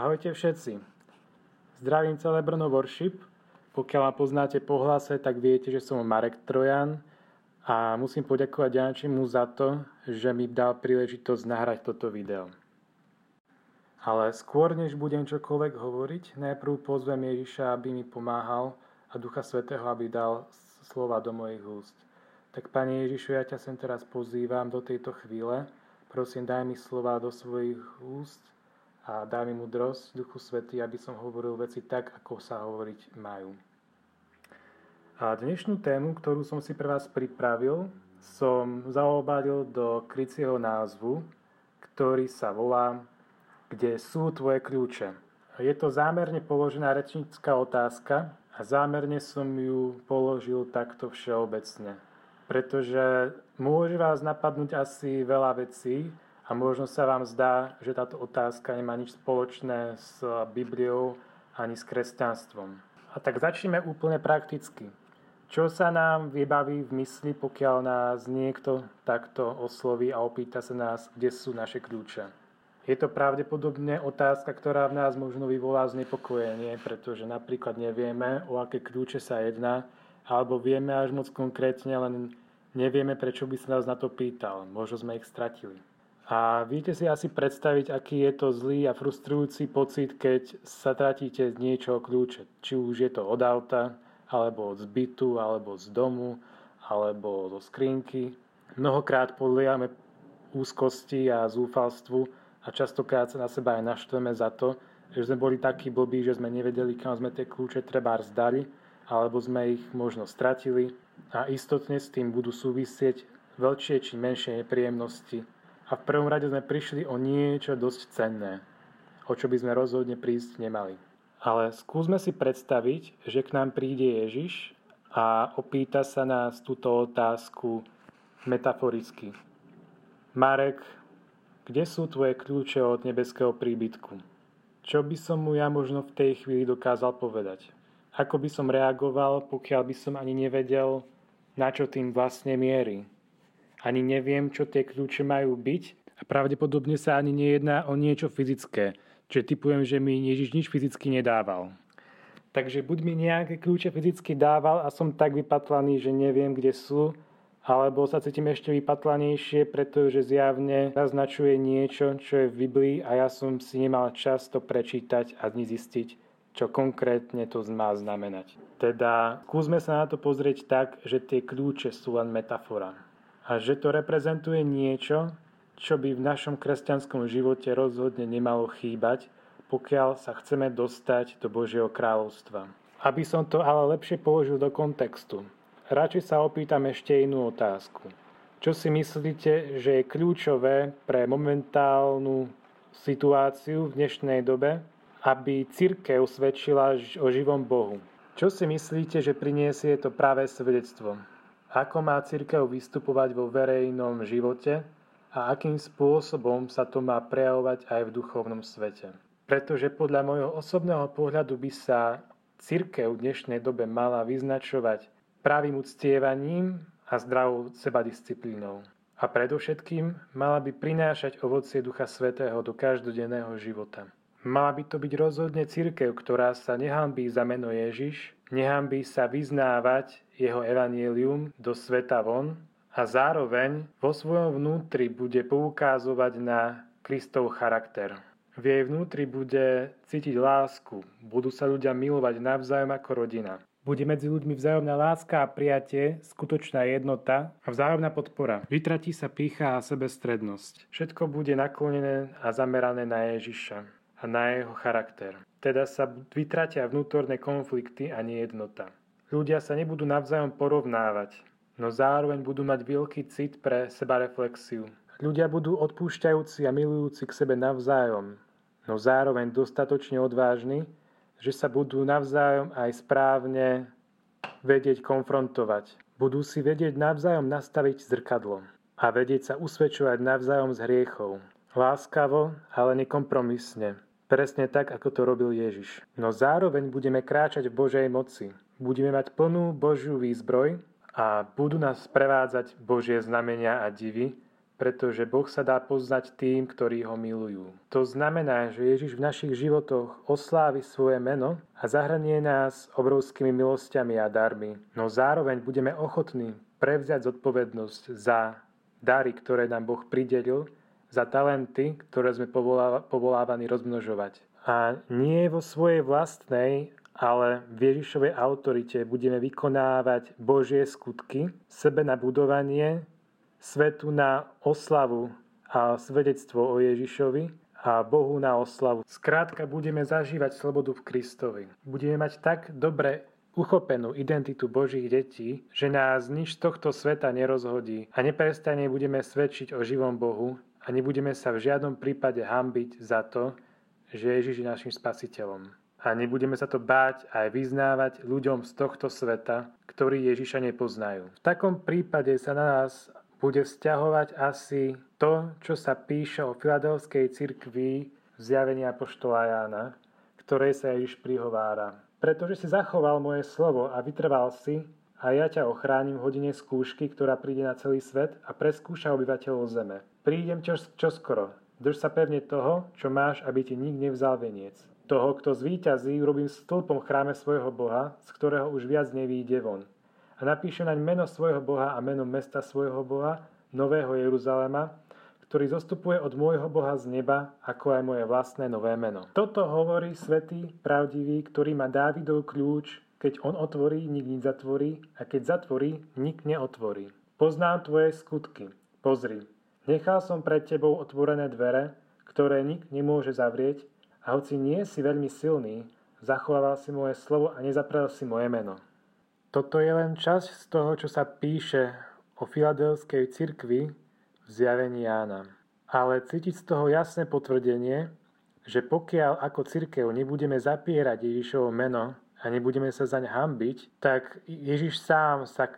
Ahojte všetci. Zdravím celé Brno Worship. Pokiaľ ma poznáte po hlase, tak viete, že som Marek Trojan a musím poďakovať Jančimu za to, že mi dal príležitosť nahrať toto video. Ale skôr, než budem čokoľvek hovoriť, najprv pozvem Ježiša, aby mi pomáhal a Ducha Svetého, aby dal slova do mojich úst. Tak, Pane Ježišu, ja ťa sem teraz pozývam do tejto chvíle. Prosím, daj mi slova do svojich úst a daj mi múdrosť, Duchu Svety, aby som hovoril veci tak, ako sa hovoriť majú. A dnešnú tému, ktorú som si pre vás pripravil, som zaobadil do krycieho názvu, ktorý sa volá Kde sú tvoje kľúče? Je to zámerne položená rečnická otázka a zámerne som ju položil takto všeobecne. Pretože môže vás napadnúť asi veľa vecí, a možno sa vám zdá, že táto otázka nemá nič spoločné s Bibliou ani s kresťanstvom. A tak začneme úplne prakticky. Čo sa nám vybaví v mysli, pokiaľ nás niekto takto osloví a opýta sa nás, kde sú naše kľúče? Je to pravdepodobne otázka, ktorá v nás možno vyvolá znepokojenie, pretože napríklad nevieme, o aké kľúče sa jedná, alebo vieme až moc konkrétne, len nevieme, prečo by sa nás na to pýtal. Možno sme ich stratili. A viete si asi predstaviť, aký je to zlý a frustrujúci pocit, keď sa tratíte z niečoho kľúče. Či už je to od auta, alebo od zbytu, alebo z domu, alebo zo skrinky. Mnohokrát podliehame úzkosti a zúfalstvu a častokrát sa na seba aj naštveme za to, že sme boli takí blbí, že sme nevedeli, kam sme tie kľúče treba zdali, alebo sme ich možno stratili a istotne s tým budú súvisieť väčšie či menšie nepríjemnosti a v prvom rade sme prišli o niečo dosť cenné, o čo by sme rozhodne prísť nemali. Ale skúsme si predstaviť, že k nám príde Ježiš a opýta sa nás túto otázku metaforicky. Marek, kde sú tvoje kľúče od nebeského príbytku? Čo by som mu ja možno v tej chvíli dokázal povedať? Ako by som reagoval, pokiaľ by som ani nevedel, na čo tým vlastne mierí? Ani neviem, čo tie kľúče majú byť a pravdepodobne sa ani nejedná o niečo fyzické. Čiže typujem, že mi Ježiš nič fyzicky nedával. Takže buď mi nejaké kľúče fyzicky dával a som tak vypatlaný, že neviem, kde sú, alebo sa cítim ešte vypatlanejšie, pretože zjavne naznačuje niečo, čo je v Biblii a ja som si nemal čas to prečítať a zistiť, čo konkrétne to má znamenať. Teda skúsme sa na to pozrieť tak, že tie kľúče sú len metafora a že to reprezentuje niečo, čo by v našom kresťanskom živote rozhodne nemalo chýbať, pokiaľ sa chceme dostať do Božieho kráľovstva. Aby som to ale lepšie položil do kontextu, radšej sa opýtam ešte inú otázku. Čo si myslíte, že je kľúčové pre momentálnu situáciu v dnešnej dobe, aby církev svedčila o živom Bohu? Čo si myslíte, že priniesie to práve svedectvo? Ako má církev vystupovať vo verejnom živote a akým spôsobom sa to má prejavovať aj v duchovnom svete. Pretože podľa môjho osobného pohľadu by sa církev v dnešnej dobe mala vyznačovať pravým uctievaním a zdravou sebadisciplínou. A predovšetkým mala by prinášať ovocie Ducha Svetého do každodenného života. Mala by to byť rozhodne církev, ktorá sa nehambí za meno Ježiš, nehambí sa vyznávať jeho evanielium do sveta von a zároveň vo svojom vnútri bude poukázovať na Kristov charakter. V jej vnútri bude cítiť lásku, budú sa ľudia milovať navzájom ako rodina. Bude medzi ľuďmi vzájomná láska a prijatie, skutočná jednota a vzájomná podpora. Vytratí sa pícha a sebestrednosť. Všetko bude naklonené a zamerané na Ježiša a na jeho charakter. Teda sa vytratia vnútorné konflikty a nejednota. Ľudia sa nebudú navzájom porovnávať, no zároveň budú mať veľký cit pre sebareflexiu. Ľudia budú odpúšťajúci a milujúci k sebe navzájom, no zároveň dostatočne odvážni, že sa budú navzájom aj správne vedieť konfrontovať. Budú si vedieť navzájom nastaviť zrkadlo a vedieť sa usvedčovať navzájom z hriechov. Láskavo, ale nekompromisne. Presne tak, ako to robil Ježiš. No zároveň budeme kráčať v Božej moci. Budeme mať plnú Božiu výzbroj a budú nás prevádzať Božie znamenia a divy, pretože Boh sa dá poznať tým, ktorí ho milujú. To znamená, že Ježiš v našich životoch oslávi svoje meno a zahranie nás obrovskými milosťami a darmi, no zároveň budeme ochotní prevziať zodpovednosť za dary, ktoré nám Boh pridelil, za talenty, ktoré sme povolávaní rozmnožovať. A nie vo svojej vlastnej ale v Ježišovej autorite budeme vykonávať Božie skutky, sebe na budovanie, svetu na oslavu a svedectvo o Ježišovi a Bohu na oslavu. Skrátka budeme zažívať slobodu v Kristovi. Budeme mať tak dobre uchopenú identitu Božích detí, že nás nič tohto sveta nerozhodí a neprestane budeme svedčiť o živom Bohu a nebudeme sa v žiadnom prípade hambiť za to, že Ježiš je našim spasiteľom a nebudeme sa to báť aj vyznávať ľuďom z tohto sveta, ktorí Ježiša nepoznajú. V takom prípade sa na nás bude vzťahovať asi to, čo sa píše o filadelskej cirkvi v zjavení Apoštola Jána, ktorej sa Ježiš prihovára. Pretože si zachoval moje slovo a vytrval si, a ja ťa ochránim v hodine skúšky, ktorá príde na celý svet a preskúša obyvateľov zeme. Prídem čo, čoskoro. Drž sa pevne toho, čo máš, aby ti nik nevzal veniec. Toho, kto zvíťazí, urobím stĺpom chráme svojho Boha, z ktorého už viac nevýjde von. A napíše naň meno svojho Boha a meno mesta svojho Boha, Nového Jeruzalema, ktorý zostupuje od môjho Boha z neba, ako aj moje vlastné nové meno. Toto hovorí svetý, pravdivý, ktorý má Dávidov kľúč, keď on otvorí, nik nič zatvorí, a keď zatvorí, nik neotvorí. Poznám tvoje skutky. Pozri, nechal som pred tebou otvorené dvere, ktoré nik nemôže zavrieť, a hoci nie si veľmi silný, zachovával si moje slovo a nezaprel si moje meno. Toto je len časť z toho, čo sa píše o filadelskej cirkvi v zjavení Jána. Ale cítiť z toho jasné potvrdenie, že pokiaľ ako cirkev nebudeme zapierať Ježišovo meno a nebudeme sa zaň hambiť, tak Ježiš sám sa k,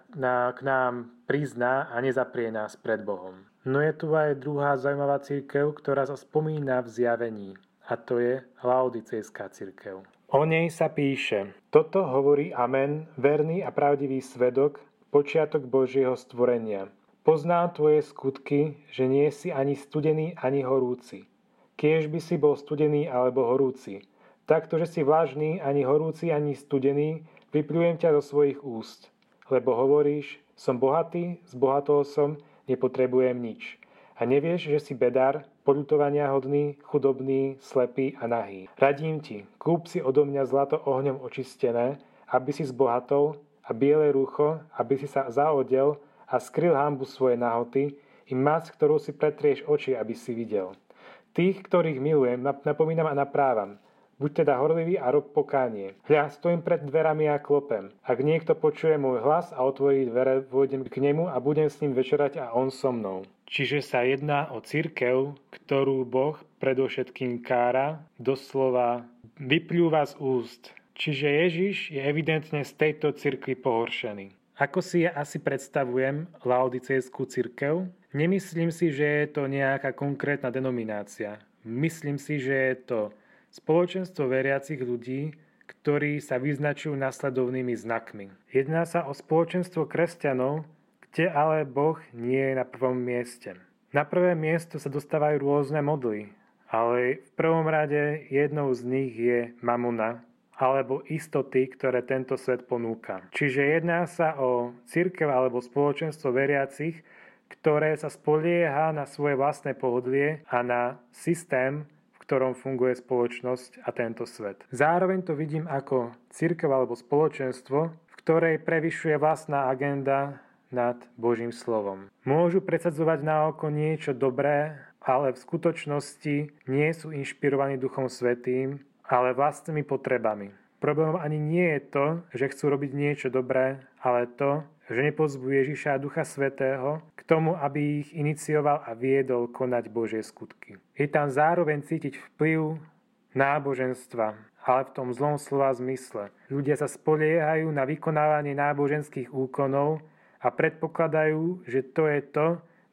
nám prizná a nezaprie nás pred Bohom. No je tu aj druhá zaujímavá církev, ktorá sa spomína v zjavení a to je Laodicejská cirkev. O nej sa píše, toto hovorí Amen, verný a pravdivý svedok, počiatok Božieho stvorenia. Poznám tvoje skutky, že nie si ani studený, ani horúci. Kiež by si bol studený alebo horúci. Takto, že si vlažný, ani horúci, ani studený, vypľujem ťa zo svojich úst. Lebo hovoríš, som bohatý, zbohatol som, nepotrebujem nič. A nevieš, že si bedár, poľutovania hodný, chudobný, slepý a nahý. Radím ti, kúp si odo mňa zlato ohňom očistené, aby si zbohatol a biele rúcho, aby si sa zaodel a skryl hambu svoje nahoty i mac, ktorú si pretrieš oči, aby si videl. Tých, ktorých milujem, napomínam a naprávam. Buď teda horlivý a rob pokánie. Hľa, stojím pred dverami a klopem. Ak niekto počuje môj hlas a otvorí dvere, vôjdem k nemu a budem s ním večerať a on so mnou. Čiže sa jedná o církev, ktorú Boh predovšetkým kára, doslova vyplúva z úst. Čiže Ježiš je evidentne z tejto cirkvi pohoršený. Ako si ja asi predstavujem laodicejskú cirkev? Nemyslím si, že je to nejaká konkrétna denominácia. Myslím si, že je to spoločenstvo veriacich ľudí, ktorí sa vyznačujú nasledovnými znakmi. Jedná sa o spoločenstvo kresťanov, kde ale Boh nie je na prvom mieste. Na prvé miesto sa dostávajú rôzne modly, ale v prvom rade jednou z nich je mamuna, alebo istoty, ktoré tento svet ponúka. Čiže jedná sa o církev alebo spoločenstvo veriacich, ktoré sa spolieha na svoje vlastné pohodlie a na systém, ktorom funguje spoločnosť a tento svet. Zároveň to vidím ako církev alebo spoločenstvo, v ktorej prevyšuje vlastná agenda nad Božím slovom. Môžu predsadzovať na oko niečo dobré, ale v skutočnosti nie sú inšpirovaní Duchom Svetým, ale vlastnými potrebami. Problémom ani nie je to, že chcú robiť niečo dobré, ale to, že nepozbú Ježiša a Ducha Svetého k tomu, aby ich inicioval a viedol konať Božie skutky. Je tam zároveň cítiť vplyv náboženstva, ale v tom zlom slova zmysle. Ľudia sa spoliehajú na vykonávanie náboženských úkonov a predpokladajú, že to je to,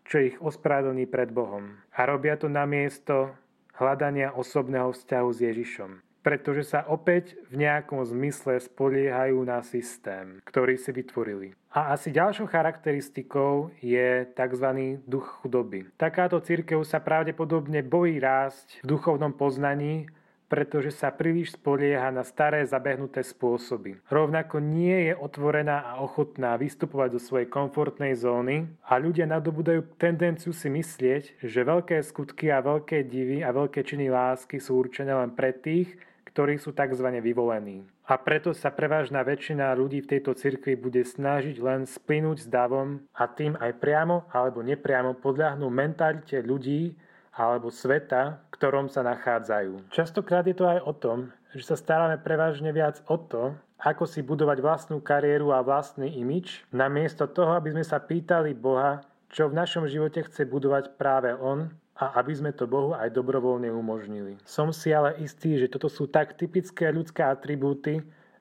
čo ich ospravedlní pred Bohom. A robia to namiesto hľadania osobného vzťahu s Ježišom. Pretože sa opäť v nejakom zmysle spoliehajú na systém, ktorý si vytvorili. A asi ďalšou charakteristikou je tzv. duch chudoby. Takáto církev sa pravdepodobne bojí rásť v duchovnom poznaní pretože sa príliš spolieha na staré zabehnuté spôsoby. Rovnako nie je otvorená a ochotná vystupovať zo svojej komfortnej zóny a ľudia nadobudajú tendenciu si myslieť, že veľké skutky a veľké divy a veľké činy lásky sú určené len pre tých, ktorí sú tzv. vyvolení. A preto sa prevážna väčšina ľudí v tejto cirkvi bude snažiť len splynúť s davom a tým aj priamo alebo nepriamo podľahnú mentalite ľudí, alebo sveta, v ktorom sa nachádzajú. Častokrát je to aj o tom, že sa staráme prevažne viac o to, ako si budovať vlastnú kariéru a vlastný imič, namiesto toho, aby sme sa pýtali Boha, čo v našom živote chce budovať práve On a aby sme to Bohu aj dobrovoľne umožnili. Som si ale istý, že toto sú tak typické ľudské atribúty,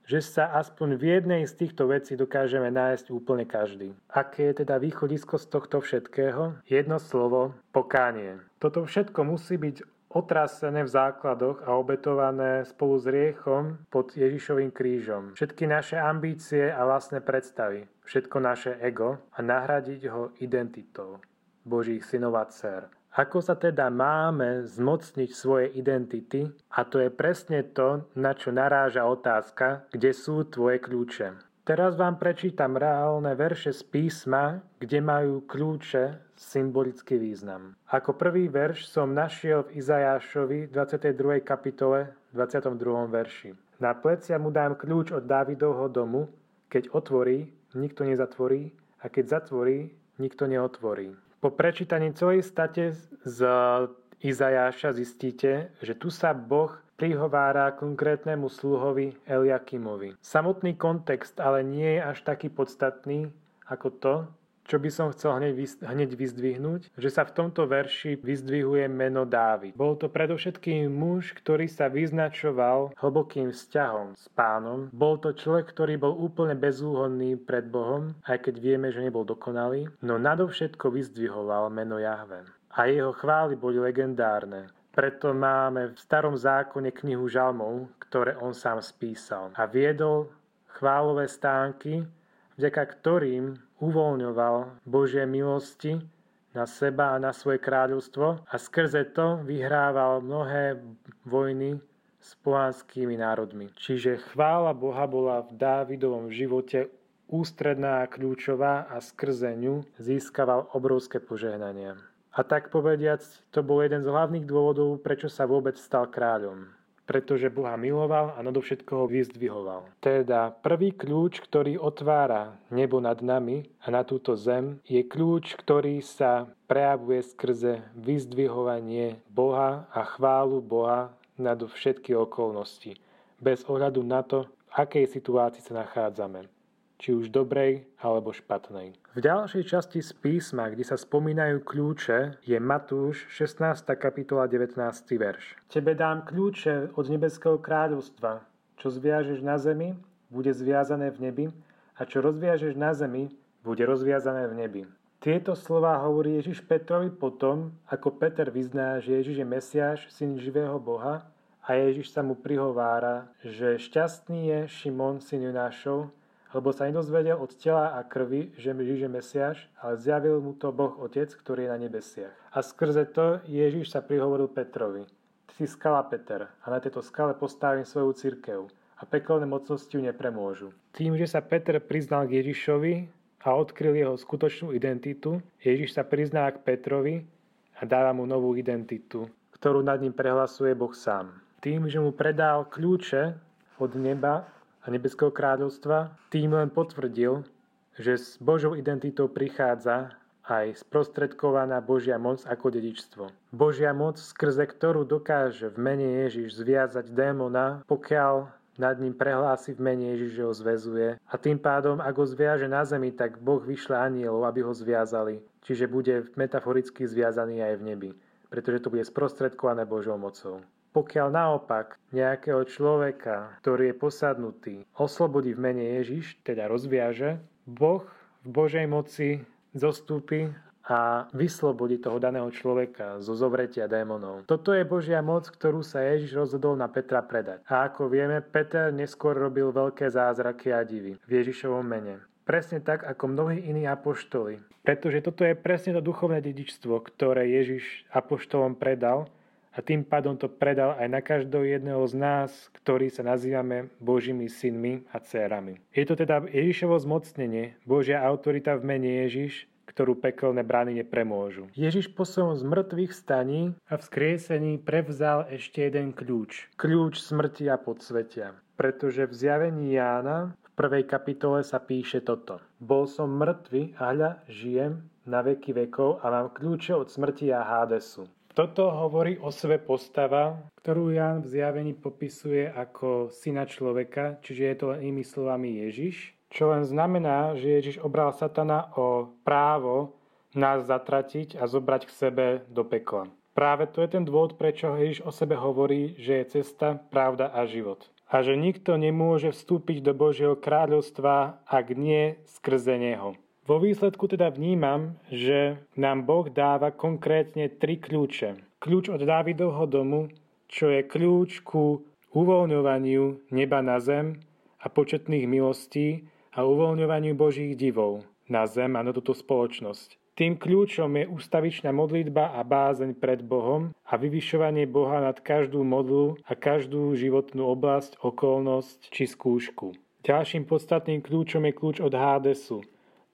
že sa aspoň v jednej z týchto vecí dokážeme nájsť úplne každý. Aké je teda východisko z tohto všetkého? Jedno slovo, pokánie. Toto všetko musí byť otrasené v základoch a obetované spolu s riechom pod Ježišovým krížom. Všetky naše ambície a vlastné predstavy, všetko naše ego a nahradiť ho identitou Božích synov a dcer. Ako sa teda máme zmocniť svoje identity? A to je presne to, na čo naráža otázka, kde sú tvoje kľúče. Teraz vám prečítam reálne verše z písma, kde majú kľúče symbolický význam. Ako prvý verš som našiel v Izajášovi 22. kapitole 22. verši. Na plecia mu dám kľúč od Dávidovho domu, keď otvorí, nikto nezatvorí, a keď zatvorí, nikto neotvorí. Po prečítaní celej state z Izajáša zistíte, že tu sa Boh prihovára konkrétnemu sluhovi Eliakimovi. Samotný kontext ale nie je až taký podstatný ako to, čo by som chcel hneď, hneď vyzdvihnúť, že sa v tomto verši vyzdvihuje meno Dávid. Bol to predovšetkým muž, ktorý sa vyznačoval hlbokým vzťahom s pánom. Bol to človek, ktorý bol úplne bezúhodný pred Bohom, aj keď vieme, že nebol dokonalý, no nadovšetko vyzdvihoval meno Jahve. A jeho chvály boli legendárne. Preto máme v starom zákone knihu žalmov, ktoré on sám spísal. A viedol chválové stánky, vďaka ktorým uvoľňoval Božie milosti na seba a na svoje kráľovstvo a skrze to vyhrával mnohé vojny s pohanskými národmi. Čiže chvála Boha bola v Dávidovom živote ústredná a kľúčová a skrze ňu získaval obrovské požehnania. A tak povediac, to bol jeden z hlavných dôvodov, prečo sa vôbec stal kráľom pretože Boha miloval a nadovšetko ho vyzdvihoval. Teda prvý kľúč, ktorý otvára nebo nad nami a na túto zem, je kľúč, ktorý sa prejavuje skrze vyzdvihovanie Boha a chválu Boha nad všetky okolnosti, bez ohľadu na to, v akej situácii sa nachádzame či už dobrej alebo špatnej. V ďalšej časti z písma, kde sa spomínajú kľúče, je Matúš 16. kapitola 19. verš. Tebe dám kľúče od nebeského kráľovstva. Čo zviažeš na zemi, bude zviazané v nebi a čo rozviažeš na zemi, bude rozviazané v nebi. Tieto slova hovorí Ježiš Petrovi potom, ako Peter vyzná, že Ježiš je Mesiáš, syn živého Boha a Ježiš sa mu prihovára, že šťastný je Šimon, syn Jonášov, lebo sa nedozvedel od tela a krvi, že Ježiš je Mesiáš, ale zjavil mu to Boh Otec, ktorý je na nebesiach. A skrze to Ježiš sa prihovoril Petrovi. Ty si skala Peter a na tejto skale postavím svoju církev a pekelné mocnosti ju nepremôžu. Tým, že sa Peter priznal k Ježišovi a odkryl jeho skutočnú identitu, Ježiš sa prizná k Petrovi a dáva mu novú identitu, ktorú nad ním prehlasuje Boh sám. Tým, že mu predal kľúče od neba a nebeského kráľovstva, tým len potvrdil, že s Božou identitou prichádza aj sprostredkovaná Božia moc ako dedičstvo. Božia moc, skrze ktorú dokáže v mene Ježiš zviazať démona, pokiaľ nad ním prehlási v mene Ježiš, že ho zväzuje. A tým pádom, ak ho zviaže na zemi, tak Boh vyšle anielov, aby ho zviazali. Čiže bude metaforicky zviazaný aj v nebi, pretože to bude sprostredkované Božou mocou. Pokiaľ naopak nejakého človeka, ktorý je posadnutý, oslobodí v mene Ježiš, teda rozviaže, Boh v Božej moci zostúpi a vyslobodiť toho daného človeka zo zovretia démonov. Toto je Božia moc, ktorú sa Ježiš rozhodol na Petra predať. A ako vieme, Peter neskôr robil veľké zázraky a divy v Ježišovom mene. Presne tak, ako mnohí iní apoštoli. Pretože toto je presne to duchovné dedičstvo, ktoré Ježiš apoštolom predal a tým pádom to predal aj na každého jedného z nás, ktorí sa nazývame Božími synmi a dcérami. Je to teda Ježišovo zmocnenie, Božia autorita v mene Ježiš, ktorú pekelné brány nepremôžu. Ježiš po svojom zmrtvých staní a vzkriesení prevzal ešte jeden kľúč. Kľúč smrti a podsvetia. Pretože v zjavení Jána prvej kapitole sa píše toto. Bol som mŕtvy a hľa žijem na veky vekov a mám kľúče od smrti a Hádesu. Toto hovorí o sebe postava, ktorú Jan v zjavení popisuje ako syna človeka, čiže je to inými slovami Ježiš, čo len znamená, že Ježiš obral satana o právo nás zatratiť a zobrať k sebe do pekla. Práve to je ten dôvod, prečo Ježiš o sebe hovorí, že je cesta, pravda a život a že nikto nemôže vstúpiť do Božieho kráľovstva, ak nie skrze Neho. Vo výsledku teda vnímam, že nám Boh dáva konkrétne tri kľúče. Kľúč od Dávidovho domu, čo je kľúč ku uvoľňovaniu neba na zem a početných milostí a uvoľňovaniu Božích divov na zem a na túto spoločnosť. Tým kľúčom je ústavičná modlitba a bázeň pred Bohom a vyvyšovanie Boha nad každú modlu a každú životnú oblasť, okolnosť či skúšku. Ďalším podstatným kľúčom je kľúč od Hádesu.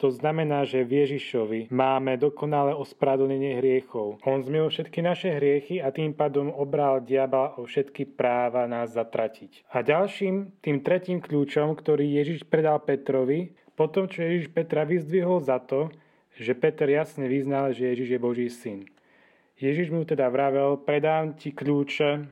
To znamená, že v Ježišovi máme dokonale ospravedlnenie hriechov. On zmiel všetky naše hriechy a tým pádom obral diabla o všetky práva nás zatratiť. A ďalším, tým tretím kľúčom, ktorý Ježiš predal Petrovi, potom čo Ježiš Petra vyzdvihol za to, že Peter jasne vyznal, že Ježiš je Boží syn. Ježiš mu teda vravel, predám ti kľúče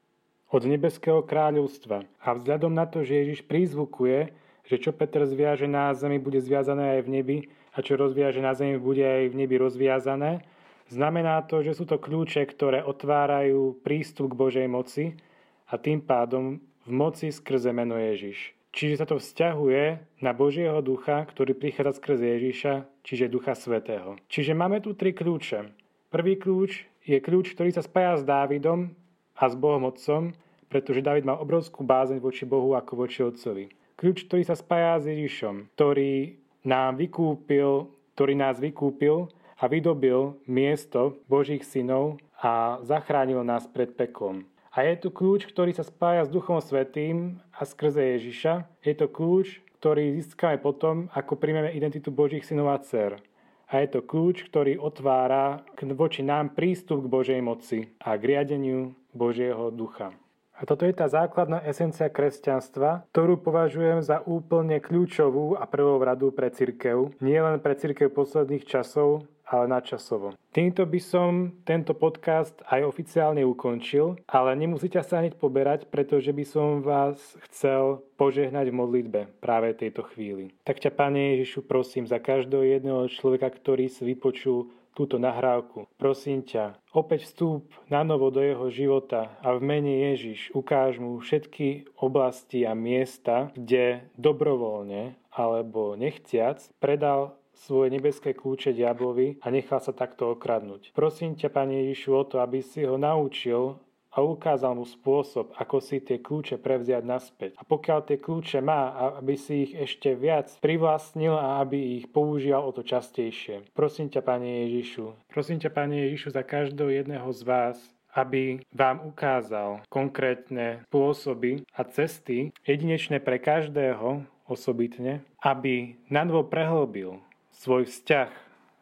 od nebeského kráľovstva. A vzhľadom na to, že Ježiš prízvukuje, že čo Peter zviaže na zemi, bude zviazané aj v nebi a čo rozviaže na zemi, bude aj v nebi rozviazané, znamená to, že sú to kľúče, ktoré otvárajú prístup k Božej moci a tým pádom v moci skrze meno Ježiš. Čiže sa to vzťahuje na Božieho ducha, ktorý prichádza skrze Ježíša, čiže Ducha Svetého. Čiže máme tu tri kľúče. Prvý kľúč je kľúč, ktorý sa spája s Dávidom a s Bohom Otcom, pretože Dávid mal obrovskú bázeň voči Bohu ako voči Otcovi. Kľúč, ktorý sa spája s Ježišom, ktorý nám vykúpil, ktorý nás vykúpil a vydobil miesto Božích synov a zachránil nás pred peklom. A je tu kľúč, ktorý sa spája s Duchom Svetým a skrze Ježiša. Je to kľúč, ktorý získame potom, ako príjmeme identitu Božích synov a dcer. A je to kľúč, ktorý otvára voči nám prístup k Božej moci a k riadeniu Božieho ducha. A toto je tá základná esencia kresťanstva, ktorú považujem za úplne kľúčovú a prvovradu pre cirkev. Nie len pre cirkev posledných časov, ale nadčasovo. Týmto by som tento podcast aj oficiálne ukončil, ale nemusíte sa hneď poberať, pretože by som vás chcel požehnať v modlitbe práve tejto chvíli. Tak ťa, Pane Ježišu, prosím za každého jedného človeka, ktorý si vypočul túto nahrávku. Prosím ťa, opäť vstúp na novo do jeho života a v mene Ježiš ukáž mu všetky oblasti a miesta, kde dobrovoľne alebo nechciac predal svoje nebeské kľúče diablovi a nechal sa takto okradnúť. Prosím ťa, Pane Ježišu, o to, aby si ho naučil a ukázal mu spôsob, ako si tie kľúče prevziať naspäť. A pokiaľ tie kľúče má, aby si ich ešte viac privlastnil a aby ich používal o to častejšie. Prosím ťa, Pane Ježišu, prosím ťa, Pane Ježišu, za každého jedného z vás, aby vám ukázal konkrétne spôsoby a cesty, jedinečné pre každého osobitne, aby novo prehlbil svoj vzťah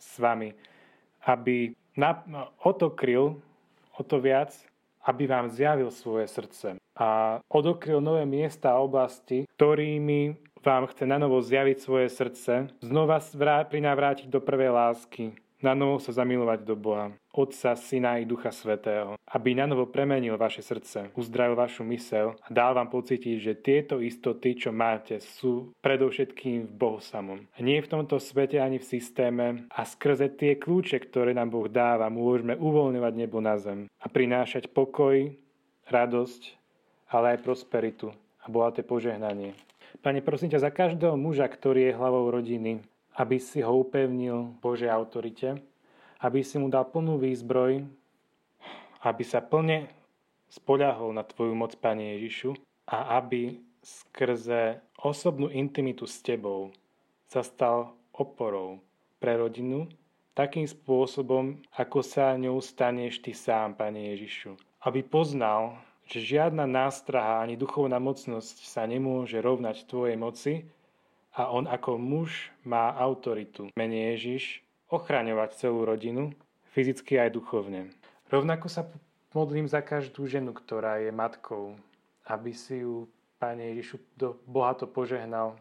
s vami, aby na, o to kryl, o to viac, aby vám zjavil svoje srdce a odokryl nové miesta a oblasti, ktorými vám chce na novo zjaviť svoje srdce, znova prinavrátiť do prvej lásky, na novo sa zamilovať do Boha, Otca, Syna i Ducha Svetého, aby na novo premenil vaše srdce, uzdravil vašu mysel a dal vám pocítiť, že tieto istoty, čo máte, sú predovšetkým v Bohu samom. A nie v tomto svete ani v systéme a skrze tie kľúče, ktoré nám Boh dáva, môžeme uvoľňovať nebo na zem a prinášať pokoj, radosť, ale aj prosperitu a bohaté požehnanie. Pane, prosím ťa za každého muža, ktorý je hlavou rodiny, aby si ho upevnil Božej autorite aby si mu dal plnú výzbroj, aby sa plne spoľahol na Tvoju moc, Pane Ježišu, a aby skrze osobnú intimitu s Tebou sa stal oporou pre rodinu, takým spôsobom, ako sa ňou staneš Ty sám, Pane Ježišu. Aby poznal, že žiadna nástraha ani duchovná mocnosť sa nemôže rovnať Tvojej moci a on ako muž má autoritu, mene Ježiš, ochraňovať celú rodinu, fyzicky aj duchovne. Rovnako sa modlím za každú ženu, ktorá je matkou, aby si ju, Pane Ježišu, do bohato požehnal,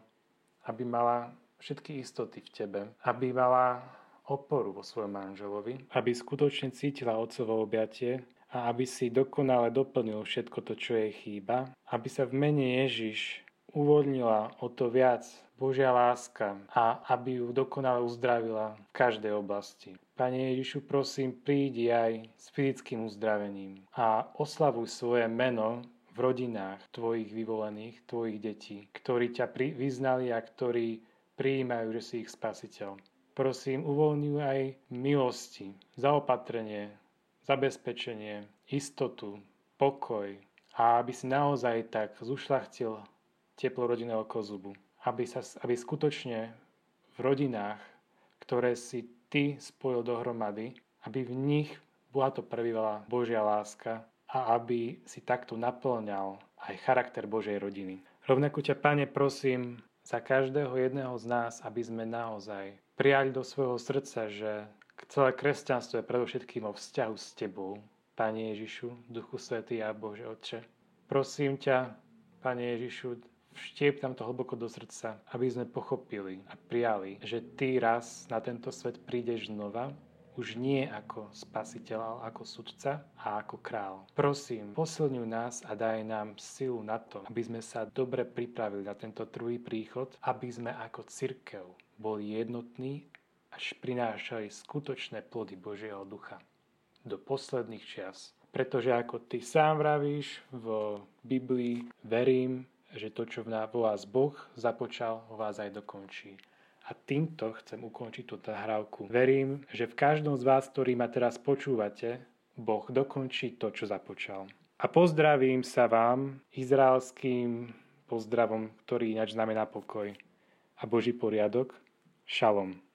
aby mala všetky istoty v Tebe, aby mala oporu vo svojom manželovi, aby skutočne cítila otcovo objatie a aby si dokonale doplnil všetko to, čo jej chýba, aby sa v mene Ježiš uvoľnila o to viac Božia láska a aby ju dokonale uzdravila v každej oblasti. Pane Ježišu, prosím, prídi aj s fyzickým uzdravením a oslavuj svoje meno v rodinách tvojich vyvolených, tvojich detí, ktorí ťa vyznali a ktorí prijímajú, že si ich spasiteľ. Prosím, uvoľňuj aj milosti, zaopatrenie, zabezpečenie, istotu, pokoj a aby si naozaj tak zušlachtil teplo rodinného kozubu. Aby, sa, aby skutočne v rodinách, ktoré si ty spojil dohromady, aby v nich bola to prebývala Božia láska a aby si takto naplňal aj charakter Božej rodiny. Rovnako ťa, Pane, prosím za každého jedného z nás, aby sme naozaj prijali do svojho srdca, že celé kresťanstvo je predovšetkým o vzťahu s Tebou, Pane Ježišu, Duchu Svetý a Bože Otče. Prosím ťa, Pane Ježišu, Vštiep tam to hlboko do srdca, aby sme pochopili a prijali, že Ty raz na tento svet prídeš znova, už nie ako spasiteľ, ale ako sudca a ako král. Prosím, posilňuj nás a daj nám silu na to, aby sme sa dobre pripravili na tento druhý príchod, aby sme ako cirkev boli jednotní až prinášali skutočné plody Božieho ducha do posledných čias. Pretože ako ty sám vravíš v Biblii, verím, že to, čo v vás Boh započal, ho vás aj dokončí. A týmto chcem ukončiť túto nahrávku. Verím, že v každom z vás, ktorý ma teraz počúvate, Boh dokončí to, čo započal. A pozdravím sa vám izraelským pozdravom, ktorý ináč znamená pokoj a Boží poriadok. Šalom.